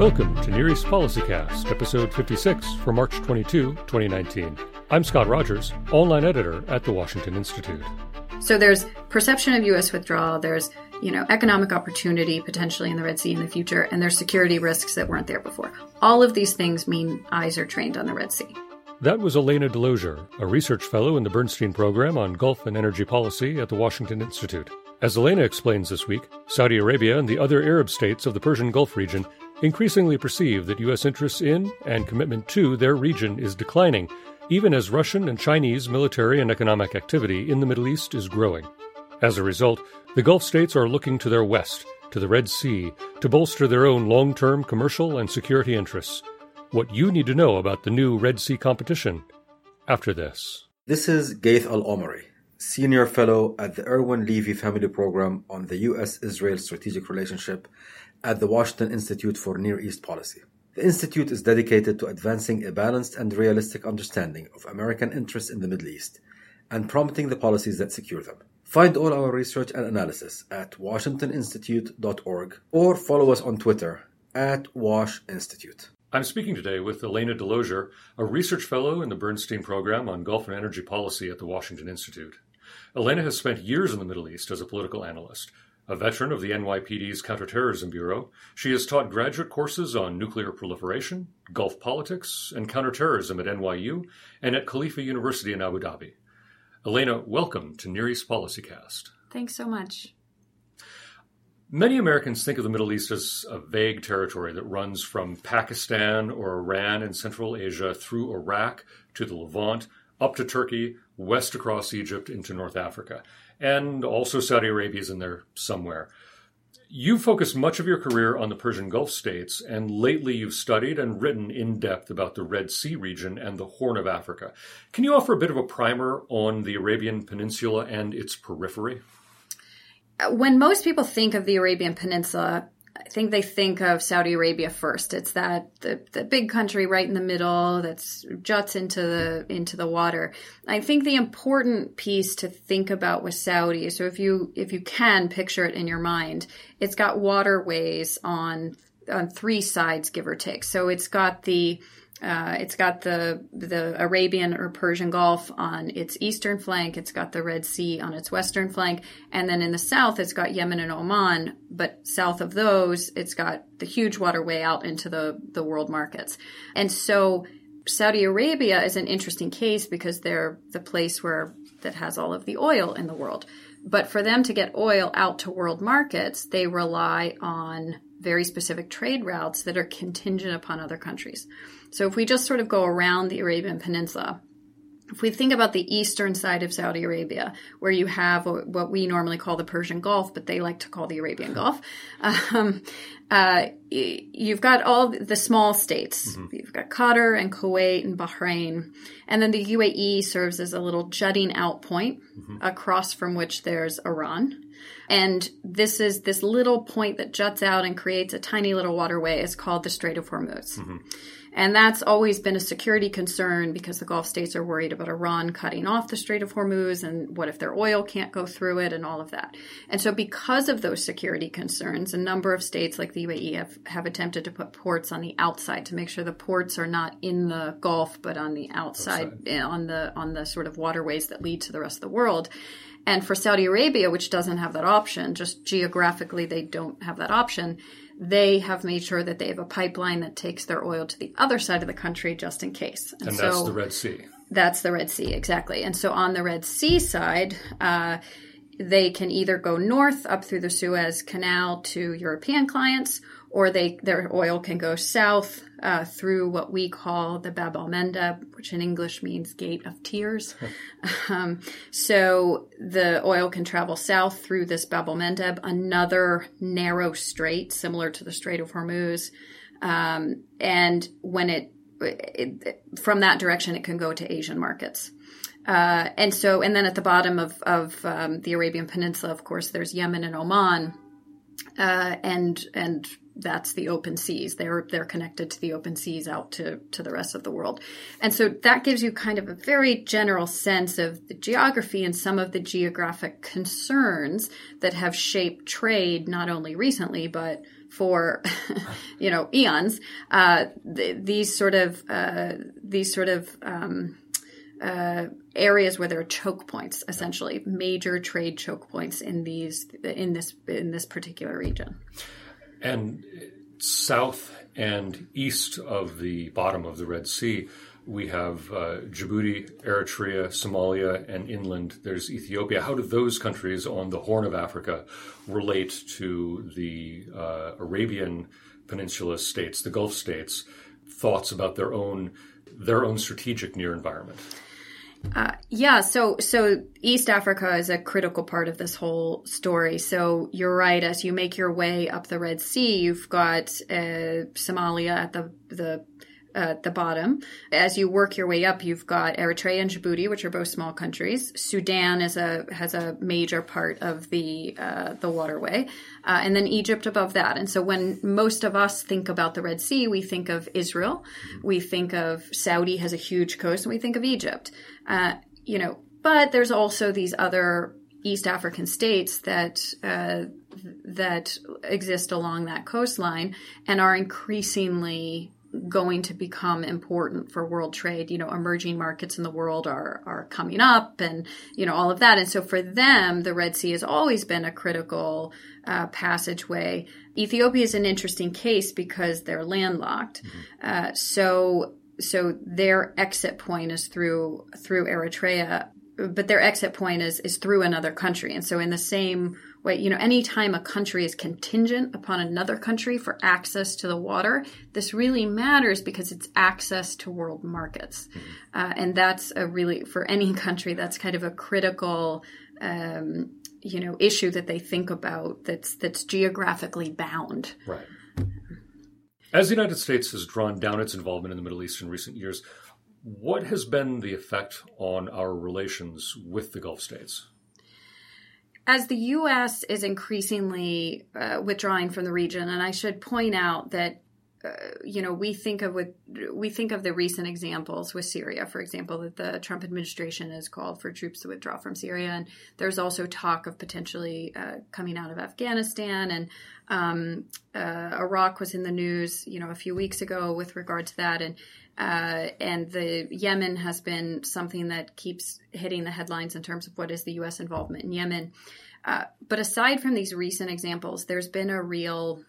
Welcome to Near East PolicyCast, episode 56 for March 22, 2019. I'm Scott Rogers, online editor at the Washington Institute. So there's perception of U.S. withdrawal, there's you know economic opportunity potentially in the Red Sea in the future, and there's security risks that weren't there before. All of these things mean eyes are trained on the Red Sea. That was Elana DeLozier, a research fellow in the Bernstein Program on Gulf and Energy Policy at the Washington Institute. As Elana explains this week, Saudi Arabia and the other Arab states of the Persian Gulf region increasingly perceive that U.S. interests in and commitment to their region is declining, even as Russian and Chinese military and economic activity in the Middle East is growing. As a result, the Gulf states are looking to their west, to the Red Sea, to bolster their own long term commercial and security interests. What you need to know about the new Red Sea competition after this. This is Ghaith Al Omari, Senior Fellow at the Irwin Levy Family Program on the U.S. Israel Strategic Relationship at the Washington Institute for Near East Policy. The Institute is dedicated to advancing a balanced and realistic understanding of American interests in the Middle East and promoting the policies that secure them. Find all our research and analysis at washingtoninstitute.org or follow us on Twitter at Wash Institute. I'm speaking today with Elana DeLozier, a research fellow in the Bernstein Program on Gulf and Energy Policy at the Washington Institute. Elana has spent years in the Middle East as a political analyst, a veteran of the NYPD's Counterterrorism Bureau, she has taught graduate courses on nuclear proliferation, Gulf politics, and counterterrorism at NYU and at Khalifa University in Abu Dhabi. Elana, welcome to Near East PolicyCast. Thanks so much. Many Americans think of the Middle East as a vague territory that runs from Pakistan or Iran in Central Asia through Iraq to the Levant, up to Turkey, west across Egypt into North Africa and also Saudi Arabia is in there somewhere. You focused much of your career on the Persian Gulf states, and lately you've studied and written in depth about the Red Sea region and the Horn of Africa. Can you offer a bit of a primer on the Arabian Peninsula and its periphery? When most people think of the Arabian Peninsula, I think they think of Saudi Arabia first. It's that the, the big country right in the middle that's juts into the into the water. I think the important piece to think about with Saudi, so if you if you can picture it in your mind, it's got waterways on on three sides, give or take. So it's got the uh, it's got the the Arabian or Persian Gulf on its eastern flank. It's got the Red Sea on its western flank, and then in the south, it's got Yemen and Oman. But south of those, it's got the huge waterway out into the the world markets. And so, Saudi Arabia is an interesting case because they're the place where that has all of the oil in the world. But for them to get oil out to world markets, they rely on very specific trade routes that are contingent upon other countries. So if we just sort of go around the Arabian Peninsula, if we think about the eastern side of Saudi Arabia, where you have what we normally call the Persian Gulf, but they like to call the Arabian Gulf, um, uh, you've got all the small states. Mm-hmm. You've got Qatar and Kuwait and Bahrain. And then the UAE serves as a little jutting out point mm-hmm. across from which there's Iran. And this is this little point that juts out and creates a tiny little waterway. It's called the Strait of Hormuz. Mm-hmm. And that's always been a security concern because the Gulf states are worried about Iran cutting off the Strait of Hormuz and what if their oil can't go through it and all of that. And so, because of those security concerns, a number of states like the UAE have, have attempted to put ports on the outside to make sure the ports are not in the Gulf but on the outside, outside. Eh, on the on the sort of waterways that lead to the rest of the world. And for Saudi Arabia, which doesn't have that option, just geographically they don't have that option, they have made sure that they have a pipeline that takes their oil to the other side of the country just in case. And, and so that's the Red Sea. That's the Red Sea, exactly. And so on the Red Sea side, uh, they can either go north up through the Suez Canal to European clients, or they their oil can go south uh, through what we call the Bab al Mandeb, which in English means Gate of Tears. um, so the oil can travel south through this Bab al Mandeb, another narrow strait similar to the Strait of Hormuz, um, and when it, it, from that direction, it can go to Asian markets. Uh, and so, and then at the bottom of, of um, the Arabian Peninsula, of course, there's Yemen and Oman, uh, and and that's the open seas. They're they're connected to the open seas out to to the rest of the world, and so that gives you kind of a very general sense of the geography and some of the geographic concerns that have shaped trade not only recently but for you know eons. Uh, th- these sort of uh, these sort of um, uh, areas where there are choke points, essentially major trade choke points in these in this in this particular region. And south and east of the bottom of the Red Sea, we have uh, Djibouti, Eritrea, Somalia, and inland there's Ethiopia. How do those countries on the Horn of Africa relate to the uh, Arabian Peninsula states, the Gulf states? Thoughts about their own their own strategic near environment. Uh, yeah, so so East Africa is a critical part of this whole story. So you're right. As you make your way up the Red Sea, you've got uh, Somalia at the the at the bottom. As you work your way up, you've got Eritrea and Djibouti, which are both small countries. Sudan is a has a major part of the uh, the waterway, uh, and then Egypt above that. And so, when most of us think about the Red Sea, we think of Israel, we think of Saudi has a huge coast, and we think of Egypt. Uh, you know, but there's also these other East African states that uh, that exist along that coastline and are increasingly going to become important for world trade. You know, emerging markets in the world are are coming up, and you know all of that. And so for them, the Red Sea has always been a critical uh, passageway. Ethiopia is an interesting case because they're landlocked. Mm-hmm. Uh, so so their exit point is through through Eritrea, but their exit point is is through another country. And so in the same way, you know, anytime a country is contingent upon another country for access to the water, this really matters because it's access to world markets, mm-hmm. uh, and that's a really for any country that's kind of a critical. Um, you know, issue that they think about that's that's geographically bound. Right. As the United States has drawn down its involvement in the Middle East in recent years, what has been the effect on our relations with the Gulf states? As the U.S. is increasingly uh, withdrawing from the region, and I should point out that uh, you know we think of with we think of the recent examples with Syria, for example, that the Trump administration has called for troops to withdraw from Syria, and there's also talk of potentially uh, coming out of Afghanistan, and um, uh, Iraq was in the news, you know, a few weeks ago with regard to that, and uh, and the Yemen has been something that keeps hitting the headlines in terms of what is the U.S. involvement in Yemen. Uh, but aside from these recent examples, there's been a real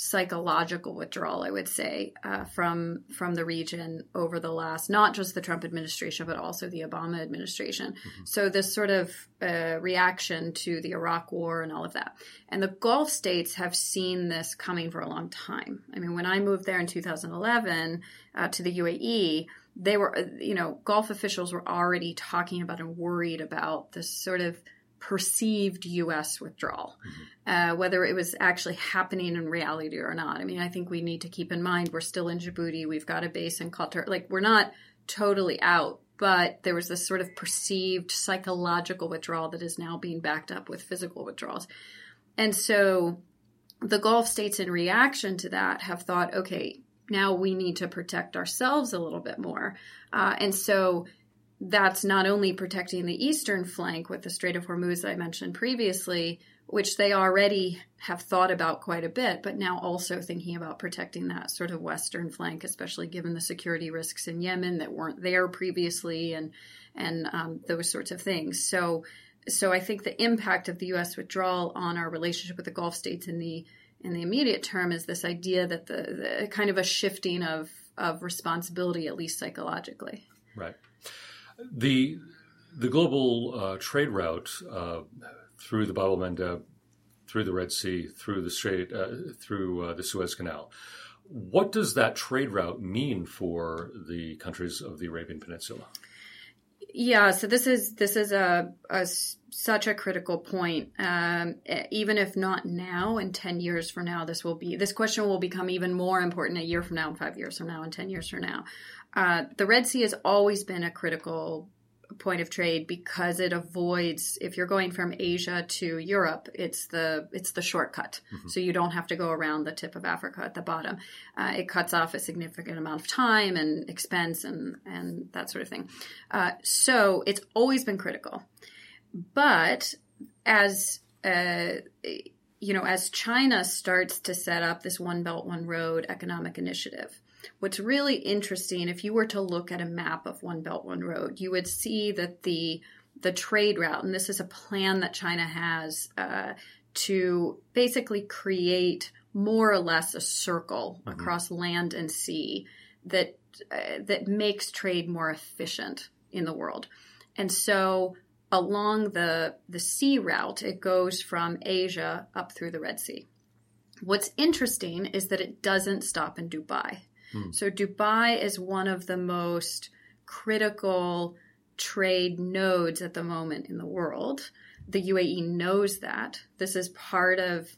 psychological withdrawal, I would say, uh, from from the region over the last not just the Trump administration but also the Obama administration. Mm-hmm. So this sort of uh, reaction to the Iraq War and all of that, and the Gulf states have seen this coming for a long time. I mean, when I moved there in 2011 uh, to the UAE. They were, you know, Gulf officials were already talking about and worried about this sort of perceived U.S. withdrawal, mm-hmm. uh, whether it was actually happening in reality or not. I mean, I think we need to keep in mind we're still in Djibouti, we've got a base in Qatar, like we're not totally out, but there was this sort of perceived psychological withdrawal that is now being backed up with physical withdrawals. And so the Gulf states, in reaction to that, have thought, okay, now we need to protect ourselves a little bit more. Uh, and so that's not only protecting the eastern flank with the Strait of Hormuz that I mentioned previously, which they already have thought about quite a bit, but now also thinking about protecting that sort of western flank, especially given the security risks in Yemen that weren't there previously, and and um, those sorts of things. So, so I think the impact of the U.S. withdrawal on our relationship with the Gulf states in the in the immediate term is this idea that the, the kind of a shifting of of responsibility, at least psychologically. Right. The the global uh, trade route uh, through the Bab el Mandeb, through the Red Sea, through the Strait, uh, through uh, the Suez Canal. What does that trade route mean for the countries of the Arabian Peninsula? Yeah, so this is this is a, a such a critical point. Um, even if not now, in ten years from now, this will be this question will become even more important a year from now, and five years from now, and ten years from now. Uh, the Red Sea has always been a critical point of trade because it avoids if you're going from Asia to Europe, it's the it's the shortcut. Mm-hmm. So you don't have to go around the tip of Africa at the bottom. Uh, it cuts off a significant amount of time and expense and and that sort of thing. Uh, so it's always been critical, but as uh, you know, as China starts to set up this One Belt One Road economic initiative What's really interesting, if you were to look at a map of One Belt One Road, you would see that the the trade route, and this is a plan that China has uh, to basically create more or less a circle mm-hmm. across land and sea that uh, that makes trade more efficient in the world. And so along the the sea route, it goes from Asia up through the Red Sea. What's interesting is that it doesn't stop in Dubai. Hmm. So Dubai is one of the most critical trade nodes at the moment in the world. The UAE knows that. This is part of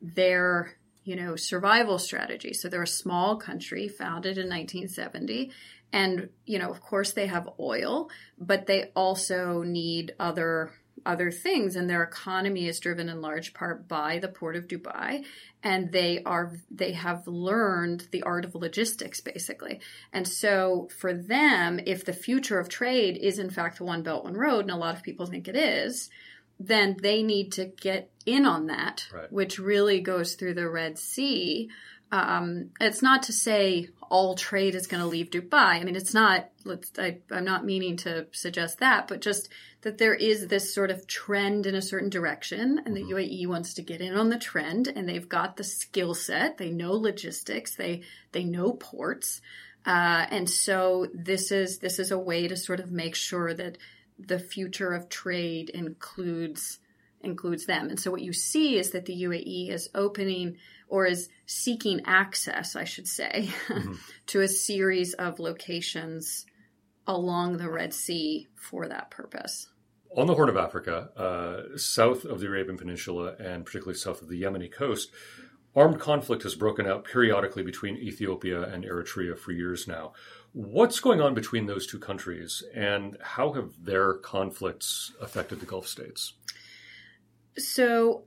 their, you know, survival strategy. So they're a small country founded in 1970 and, you know, of course they have oil, but they also need other other things and their economy is driven in large part by the port of Dubai and they are they have learned the art of logistics basically and so for them if the future of trade is in fact the one belt one road and a lot of people think it is then they need to get in on that right. which really goes through the red sea um, it's not to say all trade is going to leave Dubai. I mean, it's not. Let's. I, I'm not meaning to suggest that, but just that there is this sort of trend in a certain direction, and the mm-hmm. UAE wants to get in on the trend, and they've got the skill set. They know logistics. They they know ports, uh, and so this is this is a way to sort of make sure that the future of trade includes includes them. And so what you see is that the UAE is opening or is seeking access, I should say, mm-hmm. to a series of locations along the Red Sea for that purpose. On the Horn of Africa, uh, south of the Arabian Peninsula, and particularly south of the Yemeni coast, armed conflict has broken out periodically between Ethiopia and Eritrea for years now. What's going on between those two countries, and how have their conflicts affected the Gulf states? So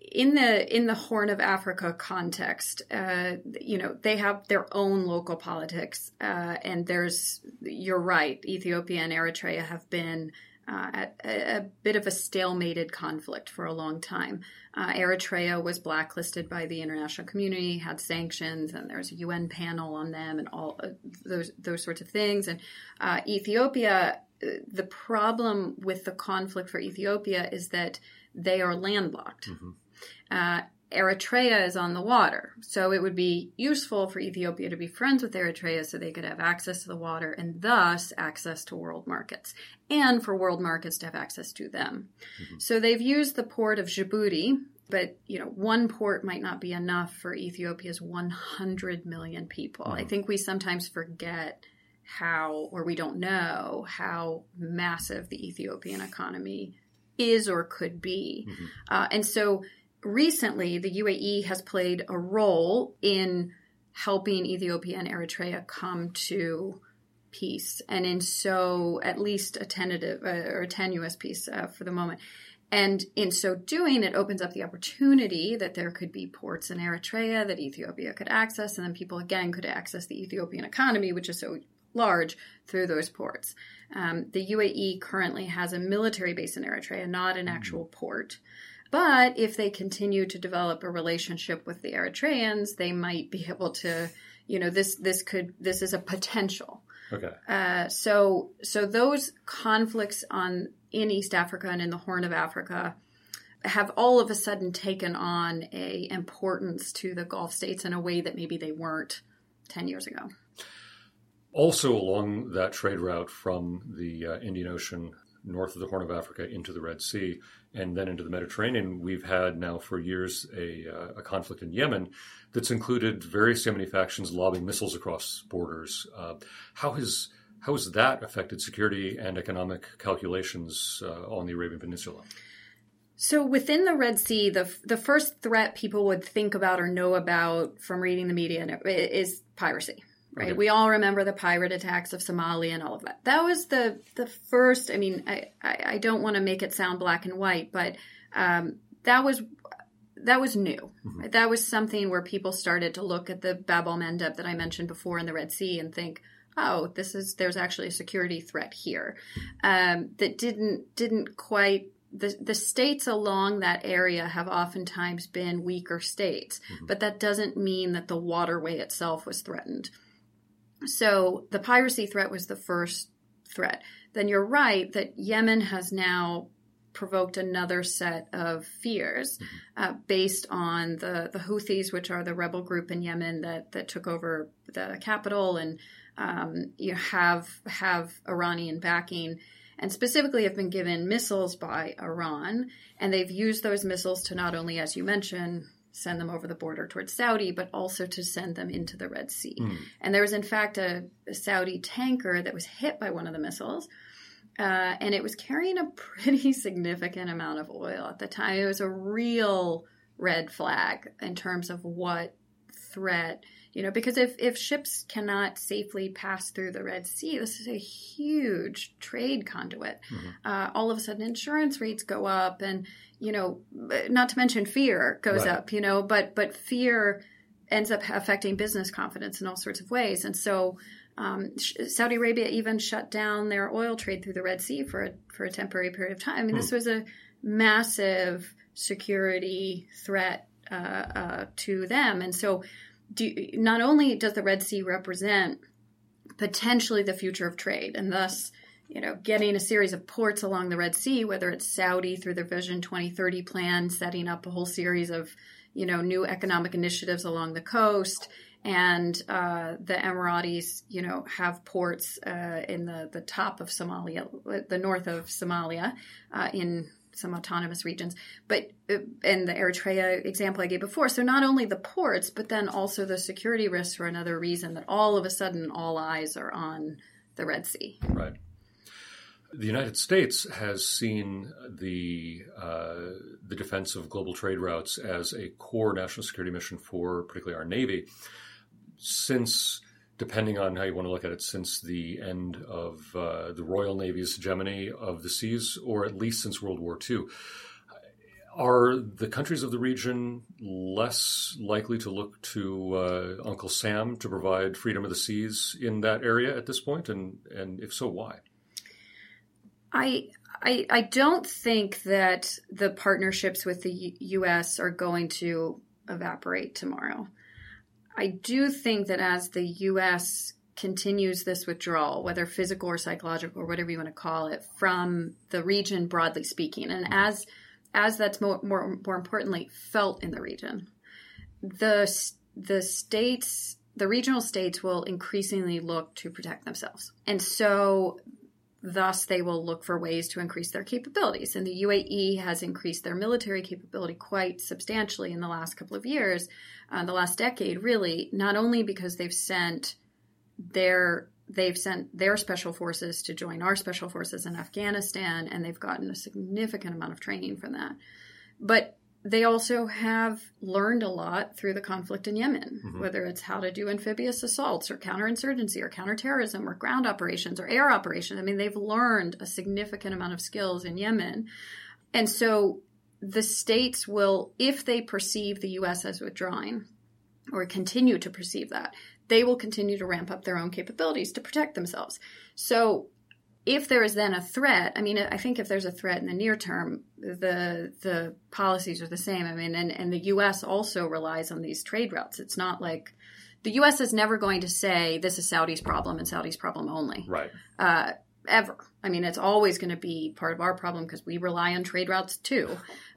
in the in the Horn of Africa context, uh, you know they have their own local politics, uh, and there's you're right. Ethiopia and Eritrea have been uh, at a, a, bit of a stalemated conflict for a long time. Uh, Eritrea was blacklisted by the international community, had sanctions, and there's a UN panel on them, and all uh, those those sorts of things. And uh, Ethiopia, the problem with the conflict for Ethiopia is that they are landlocked. Mm-hmm. Eritrea is on the water, so it would be useful for Ethiopia to be friends with Eritrea so they could have access to the water and thus access to world markets, and for world markets to have access to them. Mm-hmm. So they've used the port of Djibouti, but you know, one port might not be enough for Ethiopia's 100 million people. Mm-hmm. I think we sometimes forget how, or we don't know how massive the Ethiopian economy is or could be. Mm-hmm. Uh, and so recently, the UAE has played a role in helping Ethiopia and Eritrea come to peace, and in so at least a tentative uh, or a tenuous peace uh, for the moment. And in so doing, it opens up the opportunity that there could be ports in Eritrea that Ethiopia could access, and then people again could access the Ethiopian economy, which is so large, through those ports. Um, the UAE currently has a military base in Eritrea, not an actual mm-hmm. port. But if they continue to develop a relationship with the Eritreans, they might be able to, you know, this this could this is a potential. Okay. Uh, so so those conflicts on in East Africa and in the Horn of Africa have all of a sudden taken on a importance to the Gulf states in a way that maybe they weren't ten years ago. Also, along that trade route from the uh, Indian Ocean north of the Horn of Africa into the Red Sea and then into the Mediterranean, we've had now for years a, uh, a conflict in Yemen that's included various Yemeni factions lobbing missiles across borders. Uh, how has how has that affected security and economic calculations uh, on the Arabian Peninsula? So within the Red Sea, the the first threat people would think about or know about from reading the media is piracy right? We all remember the pirate attacks of Somalia and all of that. That was the the first. I mean, I I, I don't want to make it sound black and white, but um, that was that was new. Mm-hmm. That was something where people started to look at the Bab el Mandeb that I mentioned before in the Red Sea and think, oh, this is there's actually a security threat here um, that didn't didn't quite. The, the states along that area have oftentimes been weaker states, mm-hmm. but that doesn't mean that the waterway itself was threatened. So the piracy threat was the first threat. Then you're right that Yemen has now provoked another set of fears mm-hmm. uh, based on the, the Houthis, which are the rebel group in Yemen that, that took over the capital and um, you have have Iranian backing and specifically have been given missiles by Iran. And they've used those missiles to not only, as you mentioned, send them over the border towards Saudi, but also to send them into the Red Sea. Mm. And there was, in fact, a, a Saudi tanker that was hit by one of the missiles uh, and it was carrying a pretty significant amount of oil at the time. It was a real red flag in terms of what threat, you know, because if, if ships cannot safely pass through the Red Sea, this is a huge trade conduit. Mm-hmm. Uh, all of a sudden, insurance rates go up, and you know, not to mention fear goes right. up, you know, but but fear ends up affecting business confidence in all sorts of ways, and so um, Saudi Arabia even shut down their oil trade through the Red Sea for a, for a temporary period of time. I mean, hmm. this was a massive security threat uh, uh, to them. And so, do, not only does the Red Sea represent potentially the future of trade, and thus, you know, getting a series of ports along the Red Sea, whether it's Saudi through their Vision 2030 plan, setting up a whole series of, you know, new economic initiatives along the coast and uh, the Emiratis, you know, have ports uh, in the, the top of Somalia, the north of Somalia, uh, in some autonomous regions. But and uh, the Eritrea example I gave before. So not only the ports, but then also the security risks for another reason that all of a sudden all eyes are on the Red Sea. Right. The United States has seen the uh, the defense of global trade routes as a core national security mission for particularly our Navy since, depending on how you want to look at it, since the end of uh, the Royal Navy's hegemony of the seas, or at least since World War II. Are the countries of the region less likely to look to uh, Uncle Sam to provide freedom of the seas in that area at this point? And, and if so, why? I, I, I don't think that the partnerships with the U- U.S. are going to evaporate tomorrow. I do think that as the U.S. continues this withdrawal, whether physical or psychological or whatever you want to call it, from the region broadly speaking, and as as that's more more, more importantly felt in the region, the the states the regional states will increasingly look to protect themselves. And so thus they will look for ways to increase their capabilities. And the UAE has increased their military capability quite substantially in the last couple of years, uh, the last decade, really, not only because they've sent their they've sent their special forces to join our special forces in Afghanistan, and they've gotten a significant amount of training from that. But they also have learned a lot through the conflict in Yemen, mm-hmm. whether it's how to do amphibious assaults or counterinsurgency or counterterrorism or ground operations or air operations. I mean, they've learned a significant amount of skills in Yemen. And so the states will, if they perceive the U.S. as withdrawing or continue to perceive that, they will continue to ramp up their own capabilities to protect themselves. So if there is then a threat, I mean, I think if there's a threat in the near term, the the policies are the same. I mean, and, and the U.S. also relies on these trade routes. It's not like the U.S. is never going to say this is Saudi's problem and Saudi's problem only. Right. Uh, ever. I mean, it's always going to be part of our problem because we rely on trade routes too.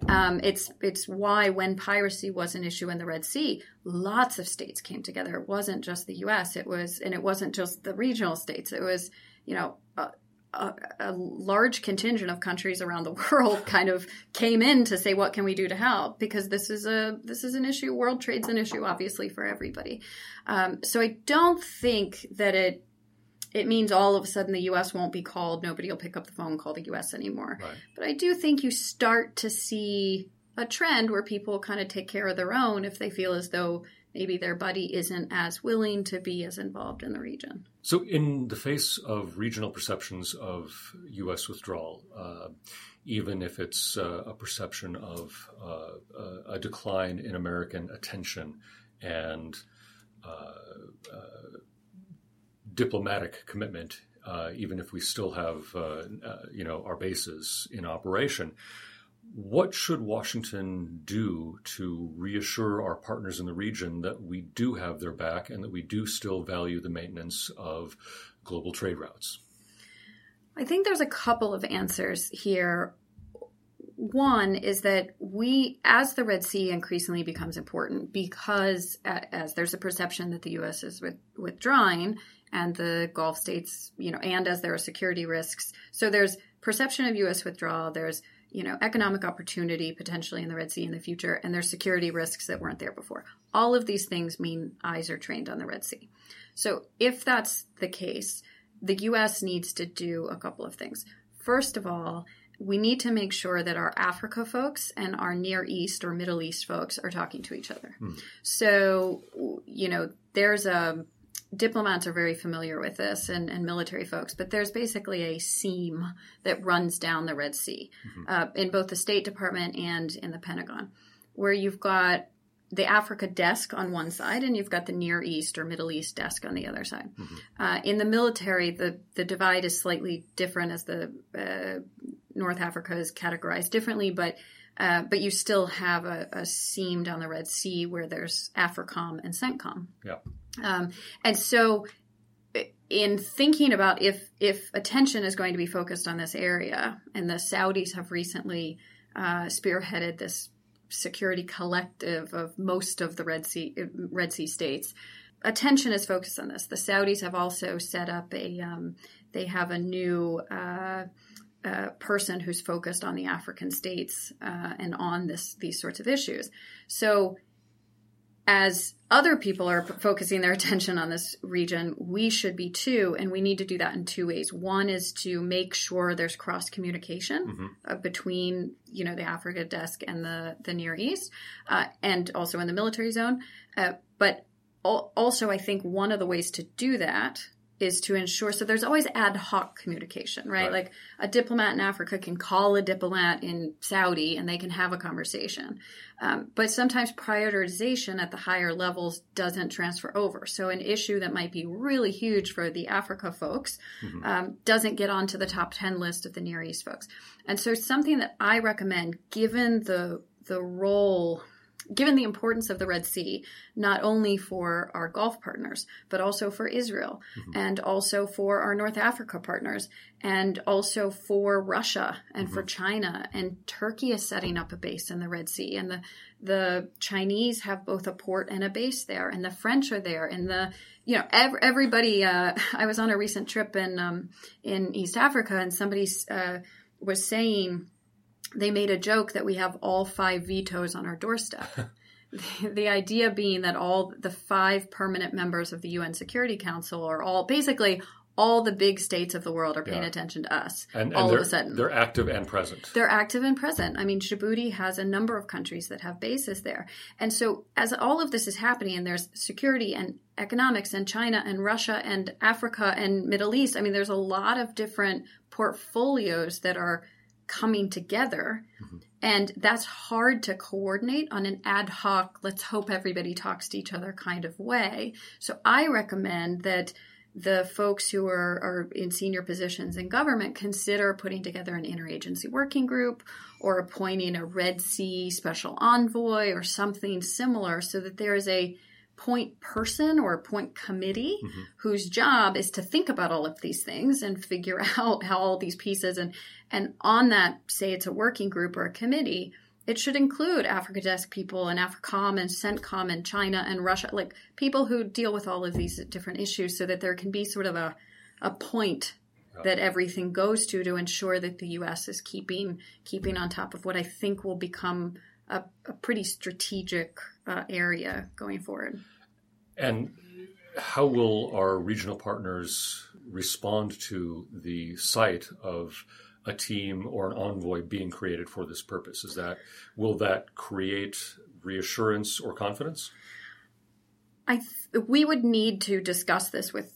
Um, it's it's why when piracy was an issue in the Red Sea, lots of states came together. It wasn't just the U.S. It was, and it wasn't just the regional states. It was, you know, uh, a, a, large contingent of countries around the world kind of came in to say what can we do to help? Because this is a this is an issue world trade's an issue obviously for everybody. Um, so i don't think that it it means all of a sudden the us won't be called nobody will pick up the phone call the us anymore. Right. but i do think you start to see a trend where people kind of take care of their own if they feel as though maybe their buddy isn't as willing to be as involved in the region. So, in the face of regional perceptions of U.S. withdrawal, uh, even if it's uh, a perception of uh, a decline in American attention and uh, uh, diplomatic commitment, uh, even if we still have, you know, our bases in operation, what should Washington do to reassure our partners in the region that we do have their back and that we do still value the maintenance of global trade routes? I think there's a couple of answers here. One is that we, as the Red Sea increasingly becomes important, because as there's a perception that the U.S. is with, withdrawing and the Gulf states, you know, and as there are security risks. So there's perception of U.S. withdrawal, there's you know, economic opportunity potentially in the Red Sea in the future, and there's security risks that weren't there before. All of these things mean eyes are trained on the Red Sea. So if that's the case, the U.S. needs to do a couple of things. First of all, we need to make sure that our Africa folks and our Near East or Middle East folks are talking to each other. Hmm. So, you know, there's a diplomats are very familiar with this and, and, military folks, but there's basically a seam that runs down the Red Sea mm-hmm. uh, in both the State Department and in the Pentagon, where you've got the Africa desk on one side and you've got the Near East or Middle East desk on the other side. Mm-hmm. Uh, in the military, the, the divide is slightly different as the uh, North Africa is categorized differently, but uh, but you still have a, a, seam down the Red Sea where there's AFRICOM and CENTCOM. Yeah. Um, and so, in thinking about if if attention is going to be focused on this area, and the Saudis have recently uh, spearheaded this security collective of most of the Red Sea Red Sea states. Attention is focused on this. The Saudis have also set up a. Um, they have a new. Uh, uh, person who's focused on the African states uh, and on this these sorts of issues. So as other people are focusing their attention on this region, we should be too, and we need to do that in two ways. One is to make sure there's cross communication mm-hmm. uh, between you know the Africa desk and the the Near East, uh, and also in the military zone. Uh, but al- also, I think one of the ways to do that is to ensure so there's always ad hoc communication right? right? like a diplomat in africa can call a diplomat in saudi and they can have a conversation um, but sometimes prioritization at the higher levels doesn't transfer over so an issue that might be really huge for the africa folks mm-hmm. um, doesn't get onto the top 10 list of the near east folks and so something that i recommend given the the role given the importance of the Red Sea, not only for our Gulf partners, but also for Israel mm-hmm. and also for our North Africa partners and also for Russia and mm-hmm. for China. And Turkey is setting up a base in the Red Sea. And the, the Chinese have both a port and a base there. And the French are there. And the, you know, ev- everybody, uh, I was on a recent trip in, um, in East Africa and somebody, uh, was saying, they made a joke that we have all five vetoes on our doorstep. the, the, idea being that all the five permanent members of the UN Security Council are all basically all the big states of the world are paying yeah. attention to us and, and all of a sudden. They're active and present. They're active and present. I mean, Djibouti has a number of countries that have bases there. And so as all of this is happening and there's security and economics and China and Russia and Africa and Middle East, I mean, there's a lot of different portfolios that are – coming together. Mm-hmm. And that's hard to coordinate on an ad hoc, let's hope everybody talks to each other kind of way. So I recommend that the folks who are, are in senior positions in government consider putting together an interagency working group or appointing a Red Sea special envoy or something similar so that there is a point person or point committee mm-hmm. whose job is to think about all of these things and figure out how all these pieces and and on that say it's a working group or a committee it should include Africa Desk people and AFRICOM and CENTCOM and China and Russia, like people who deal with all of these different issues so that there can be sort of a, a point that everything goes to to ensure that the U.S. is keeping keeping on top of what I think will become a, a pretty strategic uh, area going forward. And how will our regional partners respond to the sight of a team or an envoy being created for this purpose? Is that will that create reassurance or confidence? I th- we would need to discuss this with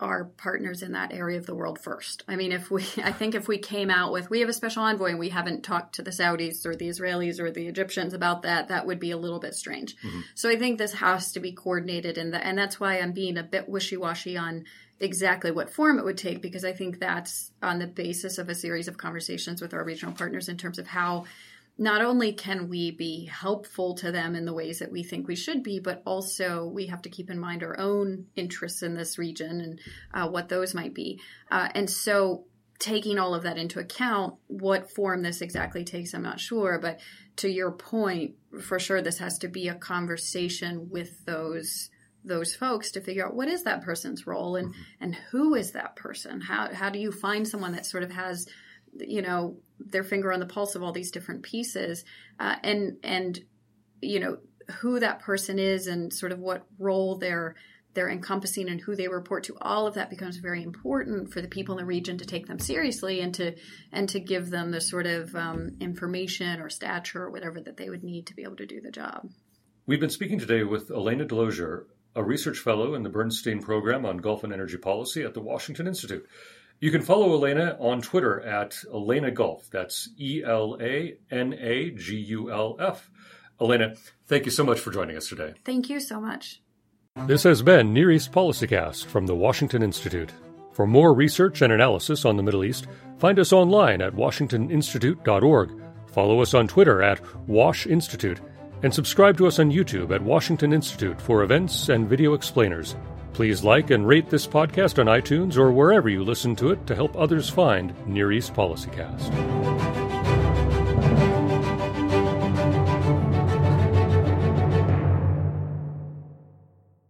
our partners in that area of the world first. I mean, if we, I think if we came out with, we have a special envoy and we haven't talked to the Saudis or the Israelis or the Egyptians about that, that would be a little bit strange. Mm-hmm. So I think this has to be coordinated in the, and that's why I'm being a bit wishy-washy on exactly what form it would take, because I think that's on the basis of a series of conversations with our regional partners in terms of how not only can we be helpful to them in the ways that we think we should be, but also we have to keep in mind our own interests in this region and uh, what those might be. Uh, and so, taking all of that into account, what form this exactly takes, I'm not sure. But to your point, for sure, this has to be a conversation with those those folks to figure out what is that person's role and mm-hmm. and who is that person? How how do you find someone that sort of has you know their finger on the pulse of all these different pieces uh, and and you know who that person is and sort of what role they're they're encompassing and who they report to? All of that becomes very important for the people in the region to take them seriously and to and to give them the sort of um, information or stature or whatever that they would need to be able to do the job. We've been speaking today with elana delozier a research fellow in the bernstein program on gulf and energy policy at the washington institute you can follow Elana on Twitter at Elana Gulf. That's E L A N A G U L F. Elana, thank you so much for joining us today. Thank you so much. This has been Near East Policycast from the Washington Institute. For more research and analysis on the Middle East, find us online at washingtoninstitute.org, follow us on Twitter at Wash Institute, and subscribe to us on YouTube at Washington Institute for events and video explainers. Please like and rate this podcast on iTunes or wherever you listen to it to help others find Near East Policycast.